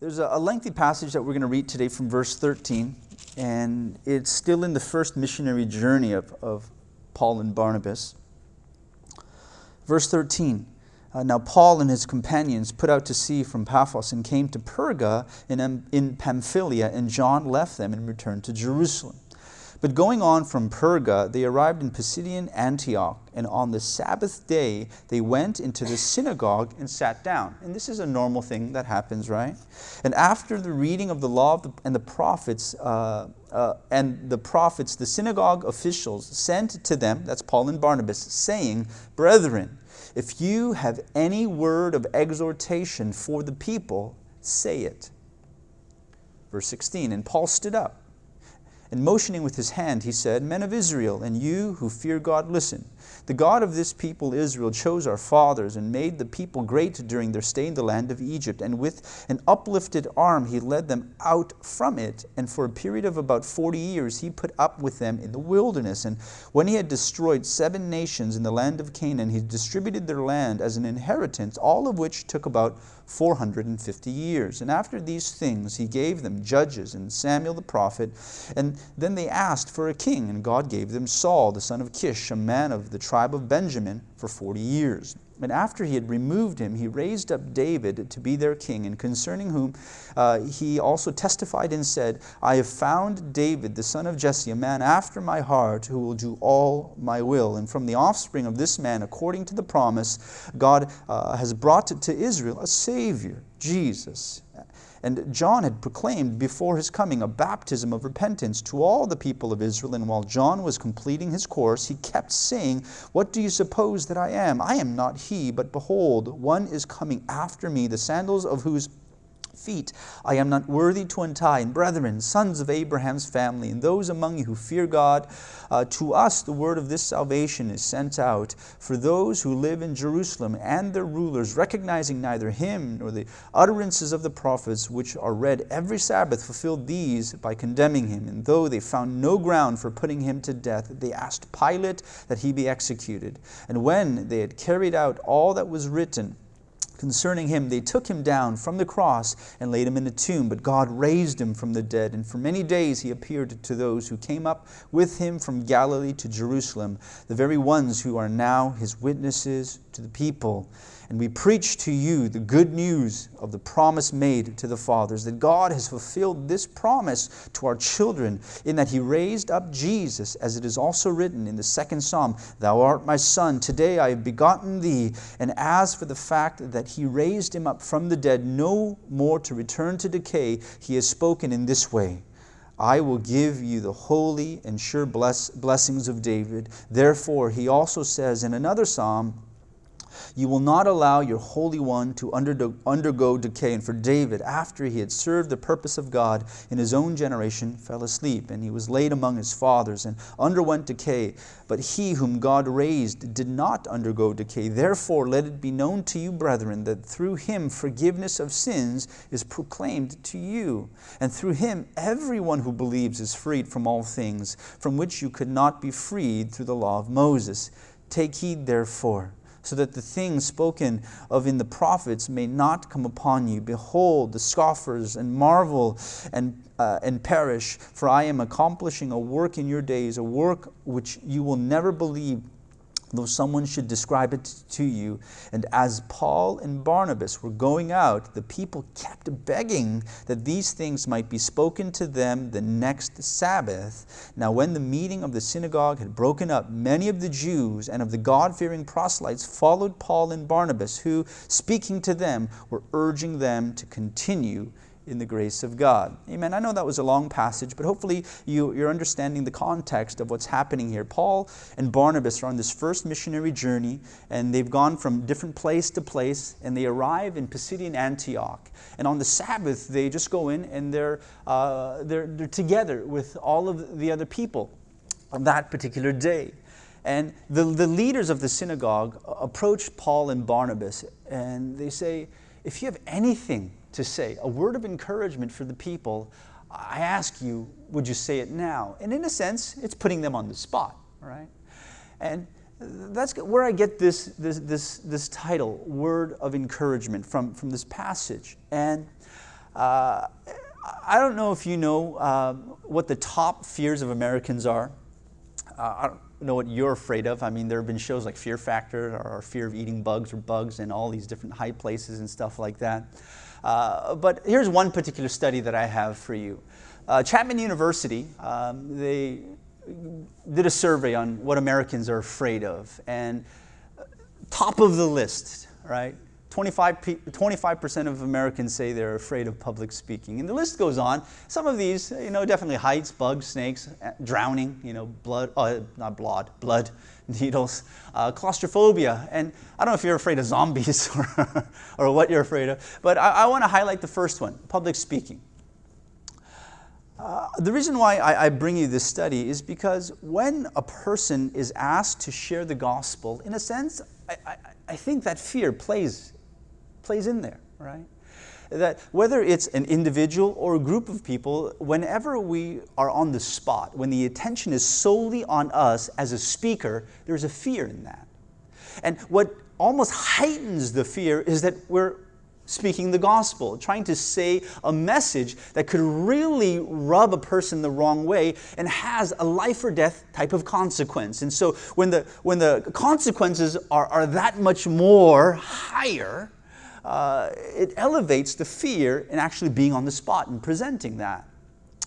There's a, lengthy passage that we're going to read today from verse 13, and it's still in the first missionary journey of, of Paul and Barnabas. Verse 13 uh, Now Paul and his companions put out to sea from Paphos and came to Perga in, in Pamphylia, and John left them and returned to Jerusalem. But going on from Perga, they arrived in Pisidian Antioch, and on the Sabbath day they went into the synagogue and sat down. And this is a normal thing that happens, right? And after the reading of the law and the prophets, uh, uh, and the prophets, the synagogue officials sent to them, that's Paul and Barnabas, saying, Brethren, if you have any word of exhortation for the people, say it. Verse 16, and Paul stood up and motioning with his hand, he said, Men of Israel, and you who fear God, listen. The God of this people, Israel, chose our fathers and made the people great during their stay in the land of Egypt. And with an uplifted arm, he led them out from it. And for a period of about 40 years, he put up with them in the wilderness. And when he had destroyed seven nations in the land of Canaan, he distributed their land as an inheritance, all of which took about 450 years. And after these things, he gave them judges and Samuel the prophet. And then they asked for a king, and God gave them Saul, the son of Kish, a man of the tribe of Benjamin, for 40 years. And after he had removed him, he raised up David to be their king, and concerning whom uh, he also testified and said, I have found David, the son of Jesse, a man after my heart, who will do all my will. And from the offspring of this man, according to the promise, God uh, has brought to Israel a Savior, Jesus and John had proclaimed before his coming a baptism of repentance to all the people of Israel. And while John was completing his course, he kept saying, What do you suppose that I am? I am not he, but behold, one is coming after me, the sandals of whose feet I am not worthy to untie. And brethren, sons of Abraham's family, and those among you who fear God, uh, to us the word of this salvation is sent out for those who live in Jerusalem and their rulers, recognizing neither him nor the utterances of the prophets, which are read every Sabbath, fulfilled these by condemning him. And though they found no ground for putting him to death, they asked Pilate that he be executed. And when they had carried out all that was written, concerning him, they took him down from the cross and laid him in a tomb. But God raised him from the dead, and for many days he appeared to those who came up with him from Galilee to Jerusalem, the very ones who are now his witnesses to the people. And we preach to you the good news of the promise made to the fathers, that God has fulfilled this promise to our children, in that He raised up Jesus, as it is also written in the second psalm Thou art my son, today I have begotten thee. And as for the fact that He raised him up from the dead, no more to return to decay, He has spoken in this way. I will give you the holy and sure bless, blessings of David. Therefore, he also says in another psalm, you will not allow your Holy One to undergo decay. And for David, after he had served the purpose of God in his own generation, fell asleep, and he was laid among his fathers and underwent decay. But he whom God raised did not undergo decay. Therefore, let it be known to you, brethren, that through him forgiveness of sins is proclaimed to you. And through him, everyone who believes is freed from all things from which you could not be freed through the law of Moses. Take heed, therefore so that the things spoken of in the prophets may not come upon you. Behold, the scoffers, and marvel and, uh, and perish, for I am accomplishing a work in your days, a work which you will never believe though someone should describe it to you. And as Paul and Barnabas were going out, the people kept begging that these things might be spoken to them the next Sabbath. Now, when the meeting of the synagogue had broken up, many of the Jews and of the God fearing proselytes followed Paul and Barnabas, who, speaking to them, were urging them to continue in the grace of God. Amen. I know that was a long passage, but hopefully you, you're understanding the context of what's happening here. Paul and Barnabas are on this first missionary journey, and they've gone from different place to place, and they arrive in Pisidian Antioch. And on the Sabbath, they just go in and they're, uh, they're, they're together with all of the other people on that particular day. And the, the leaders of the synagogue approach Paul and Barnabas, and they say, If you have anything to say, a word of encouragement for the people, I ask you, would you say it now? And in a sense, it's putting them on the spot, right? And that's where I get this, this, this, this title, Word of Encouragement, from, from this passage. And Uh, I don't know if you know um, what the top fears of Americans are. Uh, I don't know what you're afraid of. I mean, there have been shows like Fear Factor or Fear of Eating Bugs or Bugs and all these different high places and stuff like that. Uh, but here's one particular study that I have for you. Uh, Chapman University, um, they did a survey on what Americans are afraid of. And top of the list, right? 25, 25% of Americans say they're afraid of public speaking. And the list goes on. Some of these, you know, definitely heights, bugs, snakes, uh, drowning, you know, blood, uh, not blood, blood, needles, uh, claustrophobia. And I don't know if you're afraid of zombies or, or what you're afraid of, but I, I want to highlight the first one public speaking. Uh, the reason why I, I, bring you this study is because when a person is asked to share the gospel, in a sense, I, I, I think that fear plays, plays in there, right? That whether it's an individual or a group of people, whenever we are on the spot, when the attention is solely on us as a speaker, there's a fear in that. And what almost heightens the fear is that we're speaking the gospel, trying to say a message that could really rub a person the wrong way and has a life or death type of consequence. And so when the, when the consequences are, are that much more higher, uh, it elevates the fear in actually being on the spot and presenting that.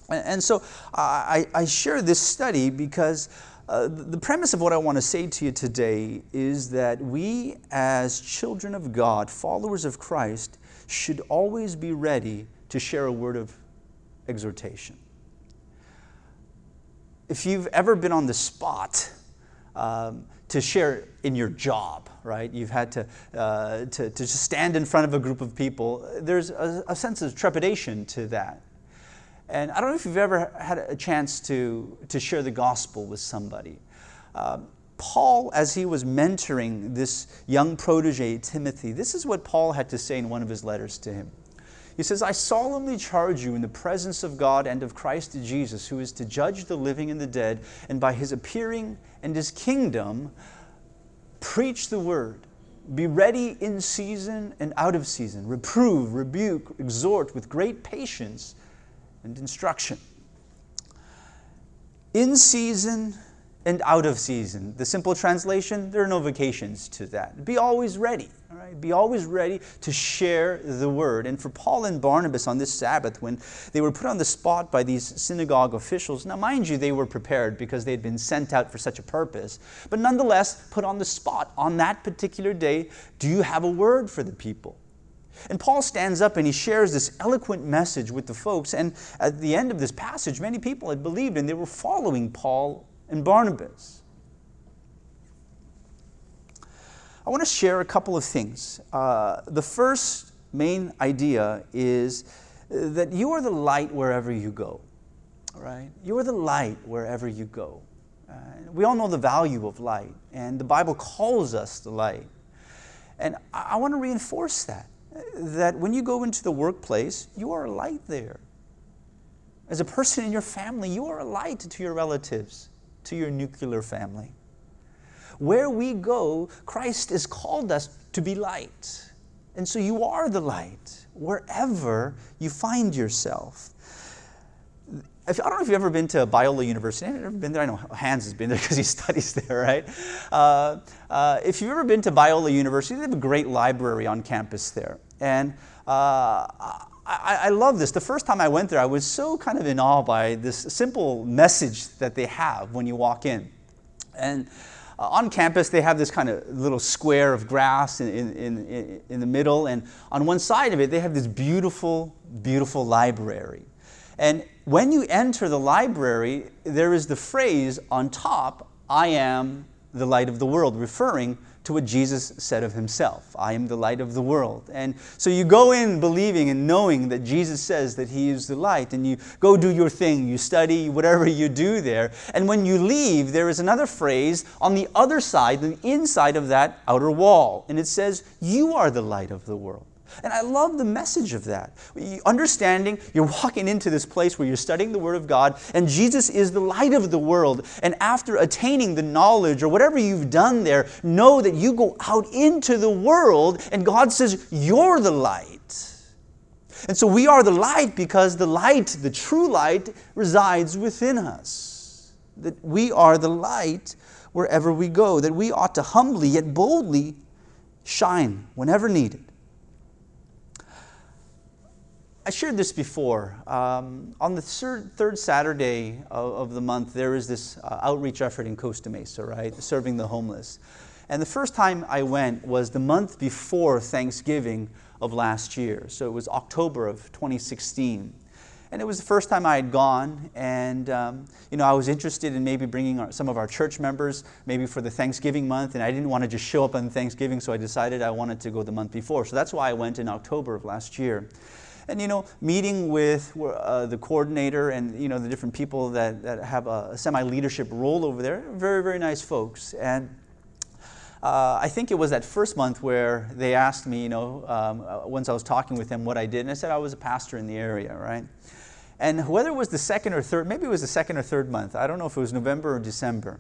And, and so I, I share this study because. Uh, the premise of what I want to say to you today is that we, as children of God, followers of Christ, should always be ready to share a word of exhortation. If you've ever been on the spot um, to share in your job, right? You've had to, uh, to, to stand in front of a group of people, there's a, a sense of trepidation to that. And I don't know if you've ever had a chance to, to share the gospel with somebody. Um, Paul, as he was mentoring this young protege, Timothy, this is what Paul had to say in one of his letters to him. He says, I solemnly charge you in the presence of God and of Christ Jesus, who is to judge the living and the dead, and by his appearing and his kingdom, preach the word. Be ready in season and out of season. Reprove, rebuke, exhort with great patience and instruction. In season and out of season. The simple translation, there are no vacations to that. Be always ready, all right? Be always ready to share the word. And for Paul and Barnabas on this Sabbath, when they were put on the spot by these synagogue officials, now mind you, they were prepared because they had been sent out for such a purpose, but nonetheless put on the spot on that particular day, do you have a word for the people? And Paul stands up and he shares this eloquent message with the folks. And at the end of this passage, many people had believed and they were following Paul and Barnabas. I want to share a couple of things. Uh, the first main idea is that you are the light wherever you go. Right? You are the light wherever you go. Uh, we all know the value of light, and the Bible calls us the light. And I, I want to reinforce that that when you go into the workplace, you are a light there. As a person in your family, you are a light to your relatives to your nuclear family. Where we go, Christ has called us to be light. And so you are the light wherever you find yourself. If, I don't know if you've ever been to Biola University. I've never been there. I know Hans has been there because he studies there, right? Uh, uh, if you've ever been to Biola University, they have a great library on campus there. And uh, I, I, love this. The first time I went there, I was so kind of in awe by this simple message that they have when you walk in. And uh, on campus, they have this kind of little square of grass in, in, in, in the middle. And on one side of it, they have this beautiful, beautiful library. And when you enter the library, there is the phrase on top, I am the light of the world, referring to what Jesus said of himself I am the light of the world. And so you go in believing and knowing that Jesus says that he is the light, and you go do your thing, you study whatever you do there. And when you leave, there is another phrase on the other side, the inside of that outer wall, and it says, You are the light of the world. And I love the message of that. Understanding you're walking into this place where you're studying the Word of God, and Jesus is the light of the world. And after attaining the knowledge or whatever you've done there, know that you go out into the world, and God says, You're the light. And so we are the light because the light, the true light, resides within us. That we are the light wherever we go, that we ought to humbly yet boldly shine whenever needed. I shared this before. Um, on the third, third Saturday of, of, the month, there is this uh, outreach effort in Costa Mesa, right? Serving the homeless. And the first time I went was the month before Thanksgiving of last year. So it was October of 2016. And it was the first time I had gone, and um, you know I was interested in maybe bringing our, some of our church members, maybe for the Thanksgiving month, and I didn't want to just show up on Thanksgiving, so I decided I wanted to go the month before. So that's why I went in October of last year. And you know, meeting with uh, the coordinator and you know the different people that, that have a semi-leadership role over there, very very nice folks. And uh, I think it was that first month where they asked me, you know, um, uh, once I was talking with them, what I did, and I said I was a pastor in the area, right? And whether it was the second or third, maybe it was the second or third month, I don't know if it was November or December,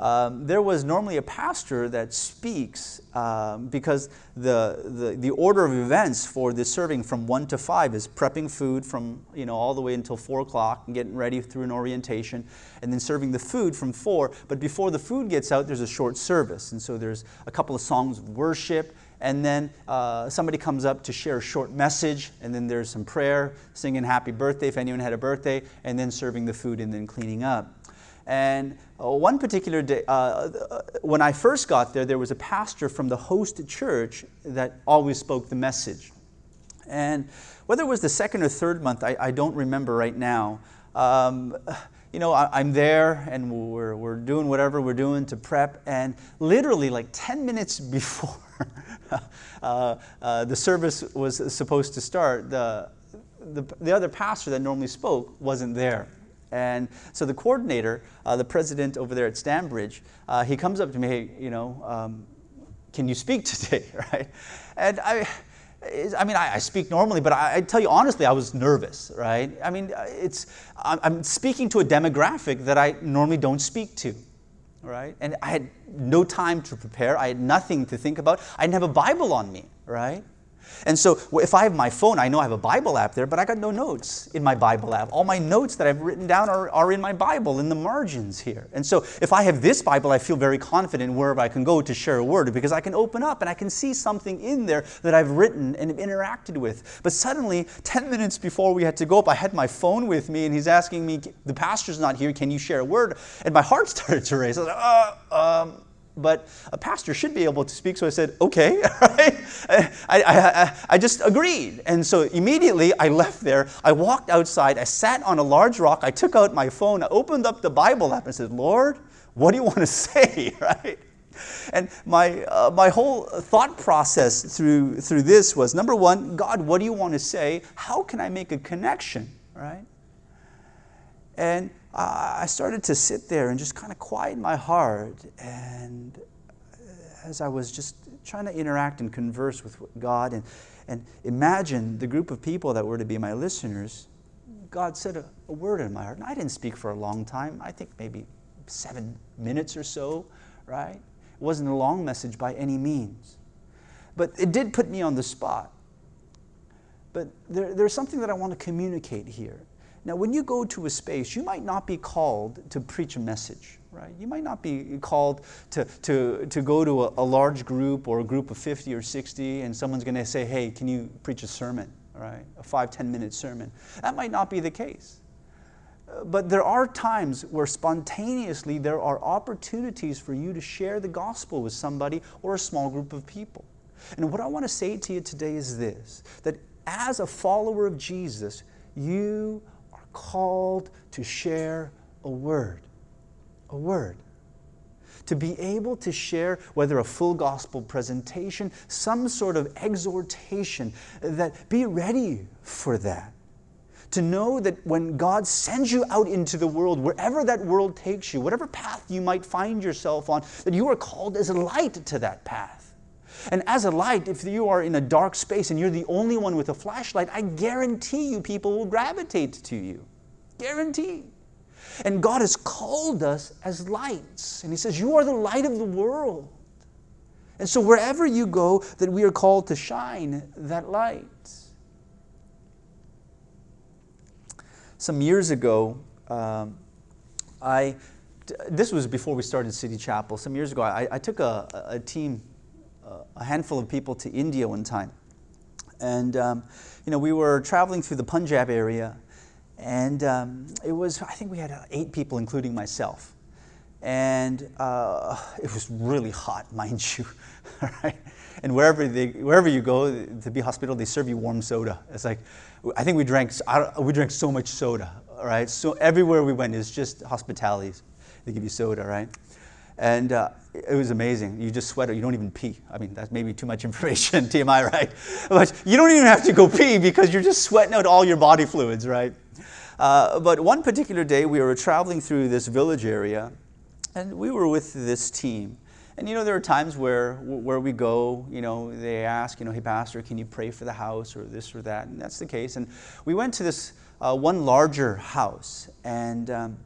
um, there was normally a pastor that speaks um, because the, the, the order of events for this serving from 1 to 5 is prepping food from you know, all the way until 4 o'clock and getting ready through an orientation and then serving the food from 4. But before the food gets out, there's a short service. And so there's a couple of songs of worship and then uh, somebody comes up to share a short message, and then there's some prayer, singing happy birthday if anyone had a birthday, and then serving the food and then cleaning up. And uh, one particular day, uh, uh, when I first got there, there was a pastor from the host church that always spoke the message. And whether it was the second or third month, I, I don't remember right now. Um, you know, I, am there and we're, we're doing whatever we're doing to prep, and literally, like 10 minutes before uh, uh, the service was supposed to start, the, the, the other pastor that normally spoke wasn't there. And so the coordinator, uh, the president over there at Stanbridge, uh, he comes up to me, hey, you know, um, can you speak today, right? And I, I mean, I, speak normally, but I, I, tell you honestly, I was nervous, right? I mean, it's, I'm speaking to a demographic that I normally don't speak to, right? And I had no time to prepare. I had nothing to think about. I didn't have a Bible on me, right? And so if I have my phone, I know I have a Bible app there, but I got no notes in my Bible app. All my notes that I've written down are, are in my Bible, in the margins here. And so if I have this Bible, I feel very confident wherever I can go to share a word because I can open up and I can see something in there that I've written and interacted with. But suddenly, 10 minutes before we had to go up, I had my phone with me and he's asking me, The pastor's not here, can you share a word? And my heart started to race. I was like, uh, um, but a pastor should be able to speak. So I said, okay, right? I, I, I, just agreed. And so immediately I left there. I walked outside. I sat on a large rock. I took out my phone. I opened up the Bible app and said, Lord, what do you want to say, right? And my, uh, my whole thought process through, through this was number one, God, what do you want to say? How can I make a connection, right? And Uh, I started to sit there and just kind of quiet my heart. And uh, as I was just trying to interact and converse with God and, and imagine the group of people that were to be my listeners, God said a, a word in my heart. And I didn't speak for a long time, I think maybe seven minutes or so, right? It wasn't a long message by any means. But it did put me on the spot. But there, there's something that I want to communicate here. Now, when you go to a space, you might not be called to preach a message, right? You might not be called to, to, to go to a, a large group or a group of 50 or 60 and someone's going to say, hey, can you preach a sermon, right? A five, 10 minute sermon. That might not be the case. Uh, but there are times where spontaneously there are opportunities for you to share the gospel with somebody or a small group of people. And what I want to say to you today is this that as a follower of Jesus, you called to share a word. A word. To be able to share, whether a full gospel presentation, some sort of exhortation, that be ready for that. To know that when God sends you out into the world, wherever that world takes you, whatever path you might find yourself on, that you are called as a light to that path and as a light, if you are in a dark space and you're the only one with a flashlight, I guarantee you people will gravitate to you. Guarantee. And God has called us as lights. And He says, You are the light of the world. And so wherever you go, that we are called to shine that light. some years ago, um, I, this was before we started City Chapel. Some years ago, I, I took a, a team, a handful of people to India one time. And, um, you know, we were traveling through the Punjab area, and um, it was, I think we had eight people, including myself. And uh, it was really hot, mind you. right? And wherever, they, wherever you go to be hospital, they serve you warm soda. It's like, I think we drank, we drank so much soda, right? So everywhere we went, it's just hospitality. They give you soda, right? And uh, it was amazing. You just sweat it. You don't even pee. I mean, that's maybe too much information, TMI, right? But you don't even have to go pee because you're just sweating out all your body fluids, right? Uh, but one particular day, we were traveling through this village area, and we were with this team. And you know, there are times where, where we go, you know, they ask, you know, hey, Pastor, can you pray for the house or this or that? And that's the case. And we went to this uh, one larger house, and um,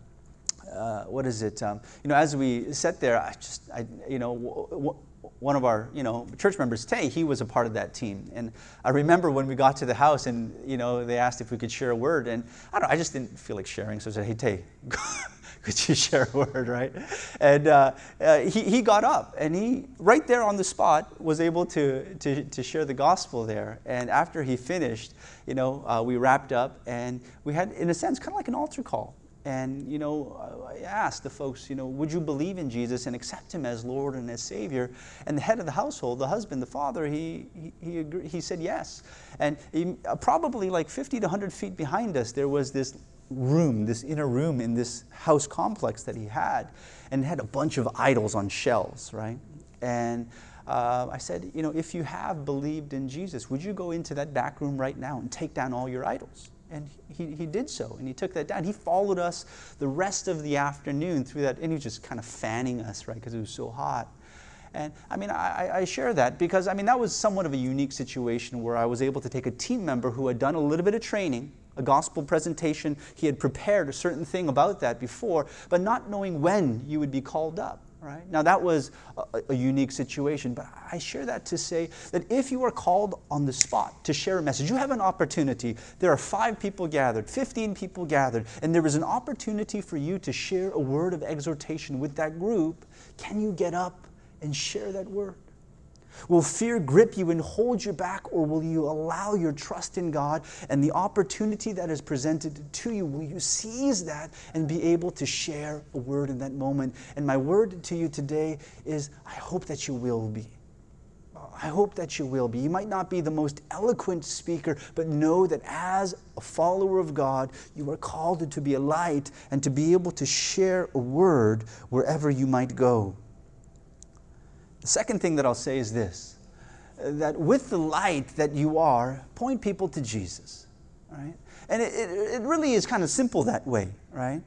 uh, what is it? Um, you know, as we sat there, I just, I, you know, w- w- one of our, you know, church members, Tay, he was a part of that team. And I remember when we got to the house and, you know, they asked if we could share a word. And I don't I just didn't feel like sharing. So I said, hey, Tay, could you share a word, right? And uh, uh, he, he got up and he, right there on the spot, was able to, to, to share the gospel there. And after he finished, you know, uh, we wrapped up and we had, in a sense, kind of like an altar call. And, you know, I asked the folks, you know, would you believe in Jesus and accept him as Lord and as Savior? And the head of the household, the husband, the father, he, he, he, he said yes. And he, uh, probably like 50 to 100 feet behind us, there was this room, this inner room in this house complex that he had, and had a bunch of idols on shelves, right? And uh, I said, you know, if you have believed in Jesus, would you go into that back room right now and take down all your idols? And he, he did so, and he took that down. He followed us the rest of the afternoon through that, and he was just kind of fanning us, right, because it was so hot. And I mean, I, I, share that because I mean, that was somewhat of a unique situation where I was able to take a team member who had done a little bit of training, a gospel presentation. He had prepared a certain thing about that before, but not knowing when you would be called up. Right? Now, that was a, a, unique situation, but I share that to say that if you are called on the spot to share a message, you have an opportunity. There are five people gathered, 15 people gathered, and there is an opportunity for you to share a word of exhortation with that group. Can you get up and share that word? Will fear grip you and hold you back, or will you allow your trust in God and the opportunity that is presented to you? Will you seize that and be able to share a word in that moment? And my word to you today is I hope that you will be. I hope that you will be. You might not be the most eloquent speaker, but know that as a follower of God, you are called to be a light and to be able to share a word wherever you might go. The second thing that I'll say is this that with the light that you are, point people to Jesus, right? And it, it, it really is kind of simple that way, right?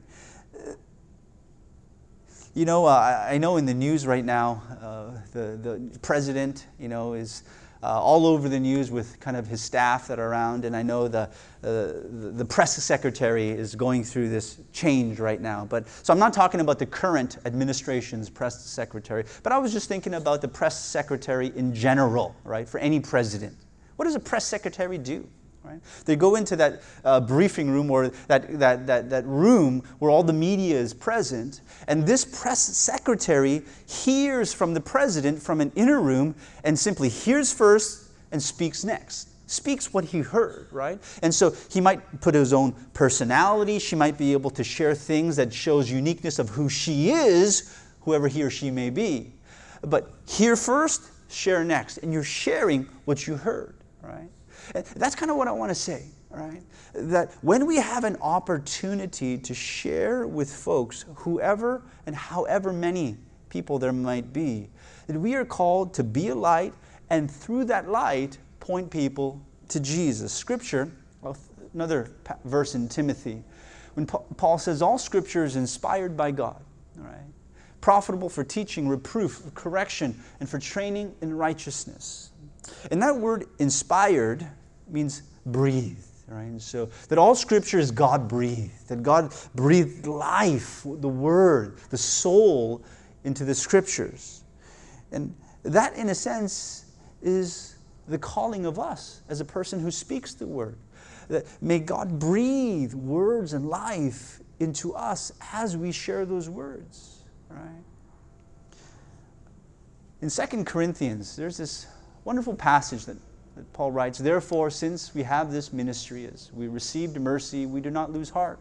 You know, uh, I know in the news right now, uh, the, the president, you know, is uh, all over the news with kind of his staff that are around. And I know the, uh, the press secretary is going through this change right now. But, so I'm not talking about the current administration's press secretary, but I was just thinking about the press secretary in general, right, for any president. What does a press secretary do? Right? They go into that uh, briefing room or that, that, that, that room where all the media is present, and this press secretary hears from the president from an inner room and simply hears first and speaks next. Speaks what he heard, right? And so he might put his own personality. She might be able to share things that shows uniqueness of who she is, whoever he or she may be. But hear first, share next. And you're sharing what you heard, right? That's kind of what I want to say, right? That when we have an opportunity to share with folks, whoever and however many people there might be, that we are called to be a light and through that light point people to Jesus. Scripture, another verse in Timothy, when Paul says, All scripture is inspired by God, right? Profitable for teaching, reproof, correction, and for training in righteousness. And that word inspired means breathe, right? So that all scripture is God breathed, that God breathed life, the word, the soul into the scriptures. And that, in a sense, is the calling of us as a person who speaks the word. that may God breathe words and life into us as we share those words, right? In 2 Corinthians, there's this wonderful passage that Paul writes Therefore, since we have this ministry, as we received mercy, we do not lose heart.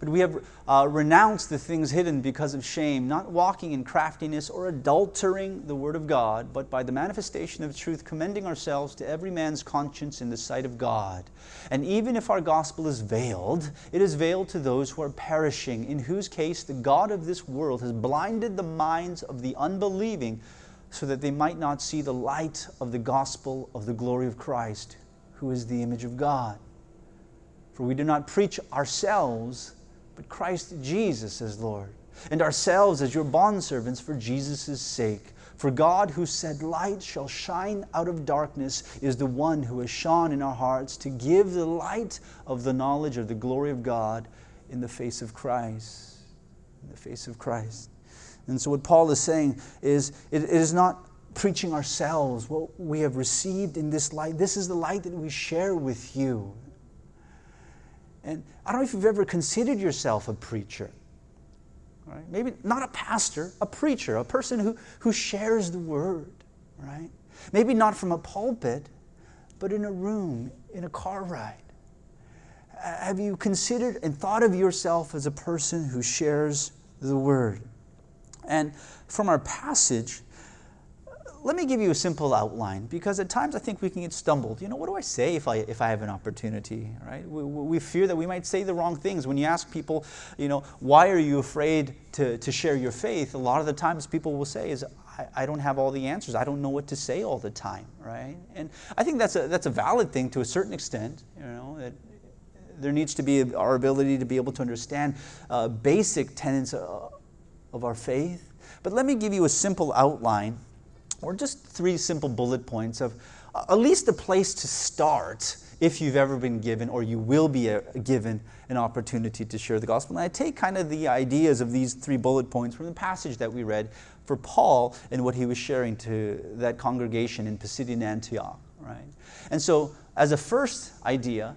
But we have uh, renounced the things hidden because of shame, not walking in craftiness or adultering the word of God, but by the manifestation of truth, commending ourselves to every man's conscience in the sight of God. And even if our gospel is veiled, it is veiled to those who are perishing, in whose case the God of this world has blinded the minds of the unbelieving so that they might not see the light of the gospel of the glory of Christ, who is the image of God. For we do not preach ourselves but Christ Jesus as Lord, and ourselves as your bondservants for Jesus' sake. For God, who said, Light shall shine out of darkness, is the one who has shone in our hearts to give the light of the knowledge of the glory of God in the face of Christ. In the face of Christ. And so, what Paul is saying is, it, it is not preaching ourselves what we have received in this light. This is the light that we share with you. And I don't know if you've ever considered yourself a preacher. Right? Maybe not a pastor, a preacher, a person who, who shares the word, right? Maybe not from a pulpit, but in a room, in a car ride. Have you considered and thought of yourself as a person who shares the word? And from our passage, let me give you a simple outline because at times I think we can get stumbled. You know, what do I say if I, if I have an opportunity, right? We, we fear that we might say the wrong things. When you ask people, you know, why are you afraid to, to share your faith? A lot of the times people will say is, I, I don't have all the answers. I don't know what to say all the time, right? And I think that's a, that's a valid thing to a certain extent, you know, that there needs to be our ability to be able to understand uh, basic tenets uh, of our faith. But let me give you a simple outline or just three simple bullet points of uh, at least a place to start if you've ever been given or you will be uh, given an opportunity to share the gospel. And I take kind of the ideas of these three bullet points from the passage that we read for Paul and what he was sharing to that congregation in Pisidian Antioch, right? And so, as a first idea,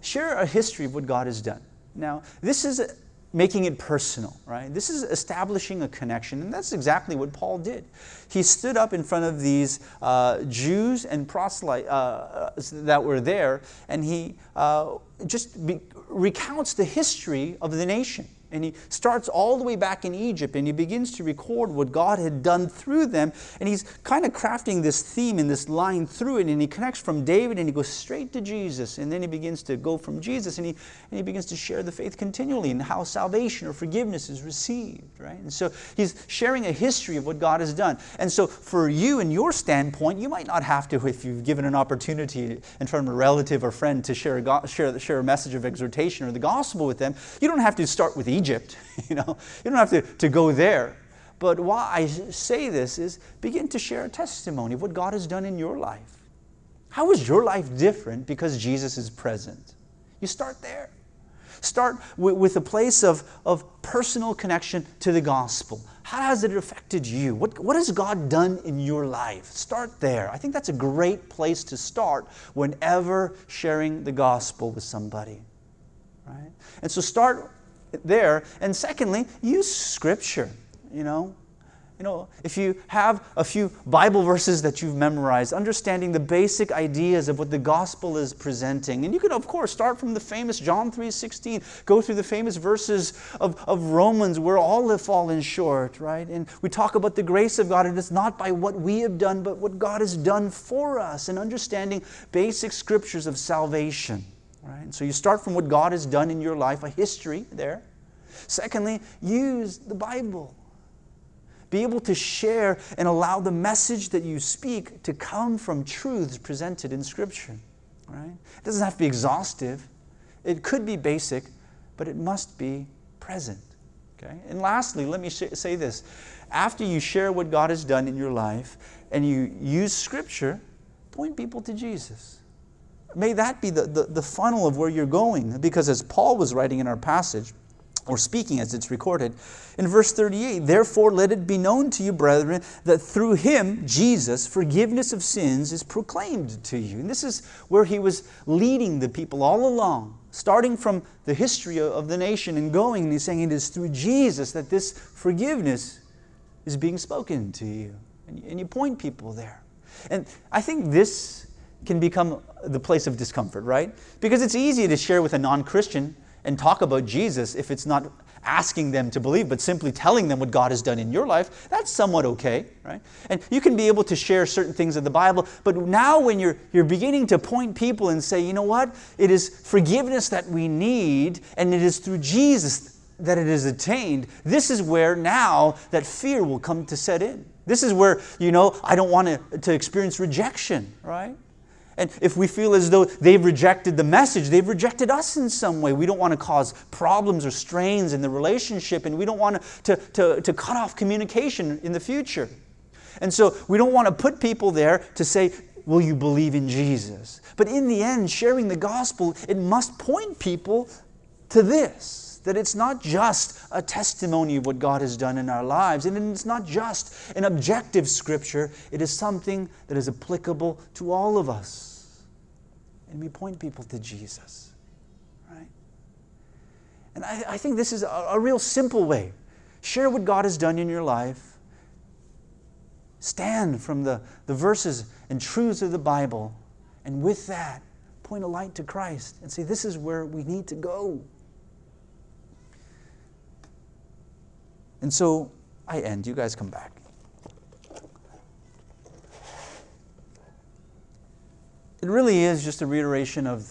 share a history of what God has done. Now, this is making it personal, right? This is establishing a connection, and that's exactly what Paul did. He stood up in front of these uh, Jews and proselytes uh, that were there, and he uh, just be, recounts the history of the nation. And he starts all the way back in Egypt and he begins to record what God had done through them. And he's kind of crafting this theme and this line through it. And he connects from David and he goes straight to Jesus. And then he begins to go from Jesus and he, and he begins to share the faith continually and how salvation or forgiveness is received, right? And so he's sharing a history of what God has done. And so for you and your standpoint, you might not have to, if you've given an opportunity in front of a relative or friend to share a, share, share a message of exhortation or the gospel with them, you don't have to start with. You know, you don't have to, to go there. But why I say this is begin to share a testimony of what God has done in your life. How is your life different because Jesus is present? You start there. Start with, with a place of, of personal connection to the gospel. How has it affected you? What, what has God done in your life? Start there. I think that's a great place to start whenever sharing the gospel with somebody. Right? And so start there. And secondly, use scripture, you know. You know, if you have a few Bible verses that you've memorized, understanding the basic ideas of what the gospel is presenting. And you can, of course, start from the famous John 3.16, go through the famous verses of, of Romans where all have fallen short, right? And we talk about the grace of God, and it's not by what we have done, but what God has done for us, and understanding basic scriptures of salvation. Right? So you start from what God has done in your life, a history there. Secondly, use the Bible. Be able to share and allow the message that you speak to come from truths presented in Scripture. Right? It doesn't have to be exhaustive. It could be basic, but it must be present. Okay? And lastly, let me sh- say this. After you share what God has done in your life and you use Scripture, point people to Jesus. May that be the, the, the funnel of where you're going. Because as Paul was writing in our passage, or speaking as it's recorded. In verse 38, therefore let it be known to you, brethren, that through him, Jesus, forgiveness of sins is proclaimed to you. And this is where he was leading the people all along, starting from the history of the nation and going, and he's saying it is through Jesus that this forgiveness is being spoken to you. And you point people there. And I think this can become the place of discomfort, right? Because it's easy to share with a non Christian and talk about Jesus if it's not asking them to believe, but simply telling them what God has done in your life, that's somewhat okay, right? And you can be able to share certain things of the Bible, but now when you're, you're beginning to point people and say, you know what, it is forgiveness that we need, and it is through Jesus that it is attained, this is where now that fear will come to set in. This is where, you know, I don't want to, to experience rejection, right? And if we feel as though they've rejected the message, they've rejected us in some way. We don't want to cause problems or strains in the relationship, and we don't want to, to, to cut off communication in the future. And so we don't want to put people there to say, Will you believe in Jesus? But in the end, sharing the gospel, it must point people to this that it's not just a testimony of what God has done in our lives, and it's not just an objective scripture, it is something that is applicable to all of us and we point people to Jesus. Right? And I, I think this is a, a real simple way. Share what God has done in your life. Stand from the, the verses and truths of the Bible, and with that, point a light to Christ and say, This is where we need to go. And so I end. You guys come back. It really is just a reiteration of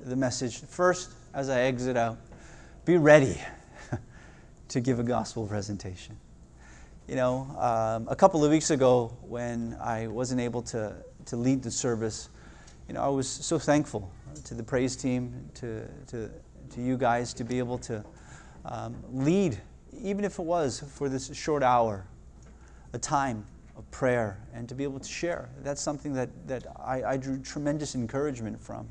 the message. First, as I exit out, be ready to give a gospel presentation. You know, um, a couple of weeks ago when I wasn't able to, to lead the service, you know, I was so thankful to the praise team, to, to, to you guys to be able to um, lead, even if it was for this short hour, a time of prayer and to be able to share. That's something that, that I, I drew tremendous encouragement from.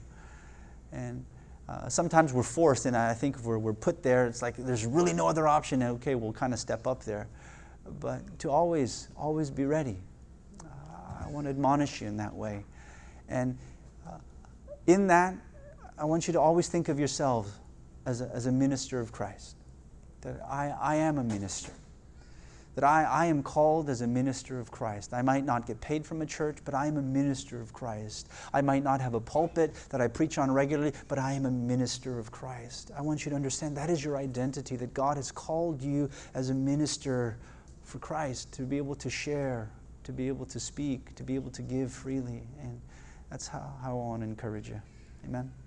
And uh, sometimes we're forced, and I think we're, we're put there, it's like there's really no other option. and Okay, we'll kind of step up there. But to always, always be ready. Uh, I want to admonish you in that way. And uh, in that, I want you to always think of yourself as a, as a minister of Christ. That I, I am a minister that I, I am called as a minister of Christ. I might not get paid from a church, but I am a minister of Christ. I might not have a pulpit that I preach on regularly, but I am a minister of Christ. I want you to understand that is your identity, that God has called you as a minister for Christ to be able to share, to be able to speak, to be able to give freely. And that's how, how I want to encourage you. Amen. Amen.